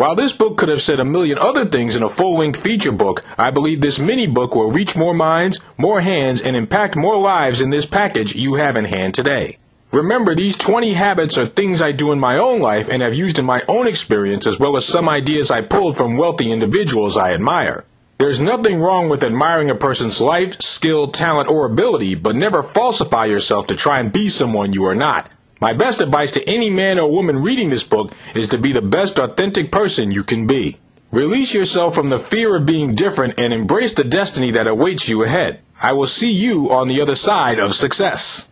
While this book could have said a million other things in a full-length feature book, I believe this mini book will reach more minds, more hands, and impact more lives in this package you have in hand today. Remember, these 20 habits are things I do in my own life and have used in my own experience as well as some ideas I pulled from wealthy individuals I admire. There's nothing wrong with admiring a person's life, skill, talent, or ability, but never falsify yourself to try and be someone you are not. My best advice to any man or woman reading this book is to be the best authentic person you can be. Release yourself from the fear of being different and embrace the destiny that awaits you ahead. I will see you on the other side of success.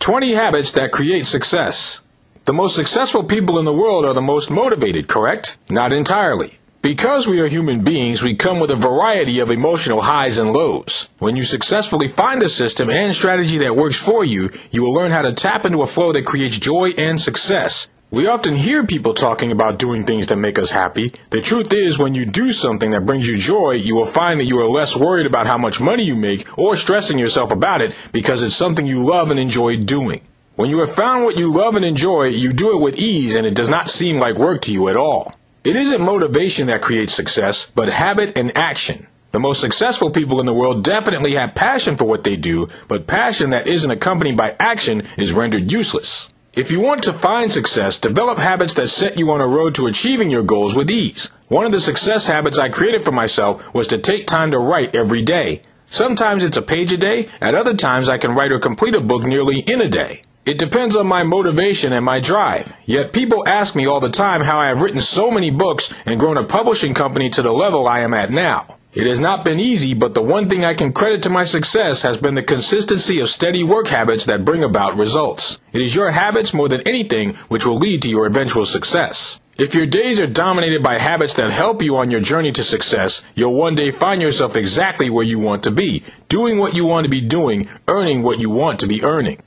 20 habits that create success. The most successful people in the world are the most motivated, correct? Not entirely. Because we are human beings, we come with a variety of emotional highs and lows. When you successfully find a system and strategy that works for you, you will learn how to tap into a flow that creates joy and success. We often hear people talking about doing things that make us happy. The truth is, when you do something that brings you joy, you will find that you are less worried about how much money you make or stressing yourself about it because it's something you love and enjoy doing. When you have found what you love and enjoy, you do it with ease and it does not seem like work to you at all. It isn't motivation that creates success, but habit and action. The most successful people in the world definitely have passion for what they do, but passion that isn't accompanied by action is rendered useless. If you want to find success, develop habits that set you on a road to achieving your goals with ease. One of the success habits I created for myself was to take time to write every day. Sometimes it's a page a day, at other times I can write or complete a book nearly in a day. It depends on my motivation and my drive. Yet people ask me all the time how I have written so many books and grown a publishing company to the level I am at now. It has not been easy, but the one thing I can credit to my success has been the consistency of steady work habits that bring about results. It is your habits more than anything which will lead to your eventual success. If your days are dominated by habits that help you on your journey to success, you'll one day find yourself exactly where you want to be, doing what you want to be doing, earning what you want to be earning.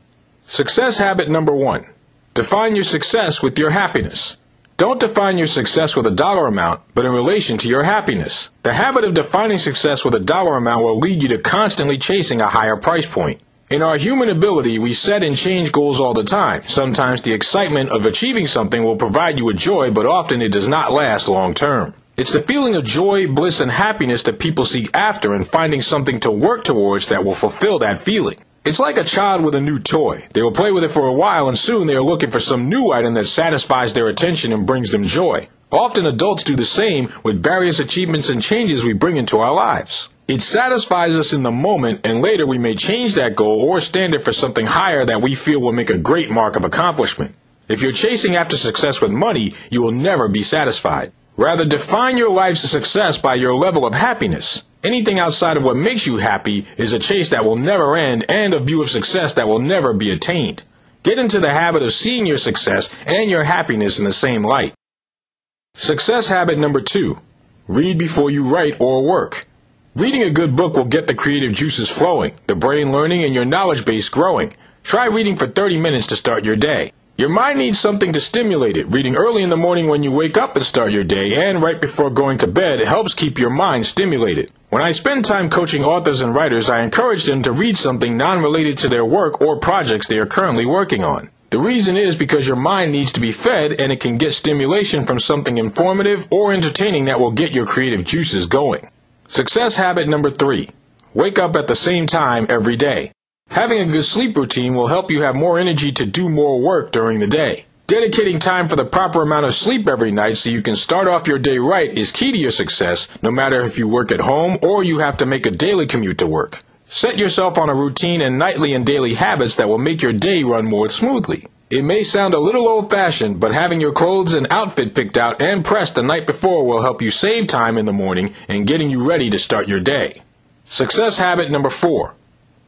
Success habit number one. Define your success with your happiness. Don't define your success with a dollar amount, but in relation to your happiness. The habit of defining success with a dollar amount will lead you to constantly chasing a higher price point. In our human ability, we set and change goals all the time. Sometimes the excitement of achieving something will provide you with joy, but often it does not last long term. It's the feeling of joy, bliss, and happiness that people seek after and finding something to work towards that will fulfill that feeling. It's like a child with a new toy. They will play with it for a while and soon they are looking for some new item that satisfies their attention and brings them joy. Often adults do the same with various achievements and changes we bring into our lives. It satisfies us in the moment and later we may change that goal or standard for something higher that we feel will make a great mark of accomplishment. If you're chasing after success with money, you will never be satisfied. Rather define your life's success by your level of happiness. Anything outside of what makes you happy is a chase that will never end and a view of success that will never be attained. Get into the habit of seeing your success and your happiness in the same light. Success habit number two. Read before you write or work. Reading a good book will get the creative juices flowing, the brain learning, and your knowledge base growing. Try reading for 30 minutes to start your day. Your mind needs something to stimulate it. Reading early in the morning when you wake up and start your day and right before going to bed helps keep your mind stimulated. When I spend time coaching authors and writers, I encourage them to read something non-related to their work or projects they are currently working on. The reason is because your mind needs to be fed and it can get stimulation from something informative or entertaining that will get your creative juices going. Success habit number three. Wake up at the same time every day. Having a good sleep routine will help you have more energy to do more work during the day. Dedicating time for the proper amount of sleep every night so you can start off your day right is key to your success, no matter if you work at home or you have to make a daily commute to work. Set yourself on a routine and nightly and daily habits that will make your day run more smoothly. It may sound a little old fashioned, but having your clothes and outfit picked out and pressed the night before will help you save time in the morning and getting you ready to start your day. Success habit number four.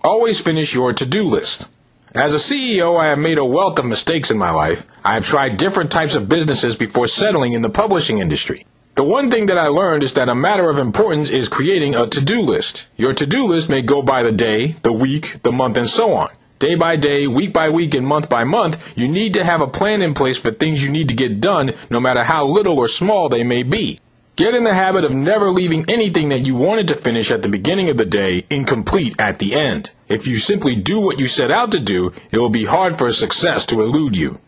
Always finish your to-do list. As a CEO, I have made a wealth of mistakes in my life. I have tried different types of businesses before settling in the publishing industry. The one thing that I learned is that a matter of importance is creating a to-do list. Your to-do list may go by the day, the week, the month, and so on. Day by day, week by week, and month by month, you need to have a plan in place for things you need to get done, no matter how little or small they may be. Get in the habit of never leaving anything that you wanted to finish at the beginning of the day incomplete at the end. If you simply do what you set out to do, it will be hard for success to elude you.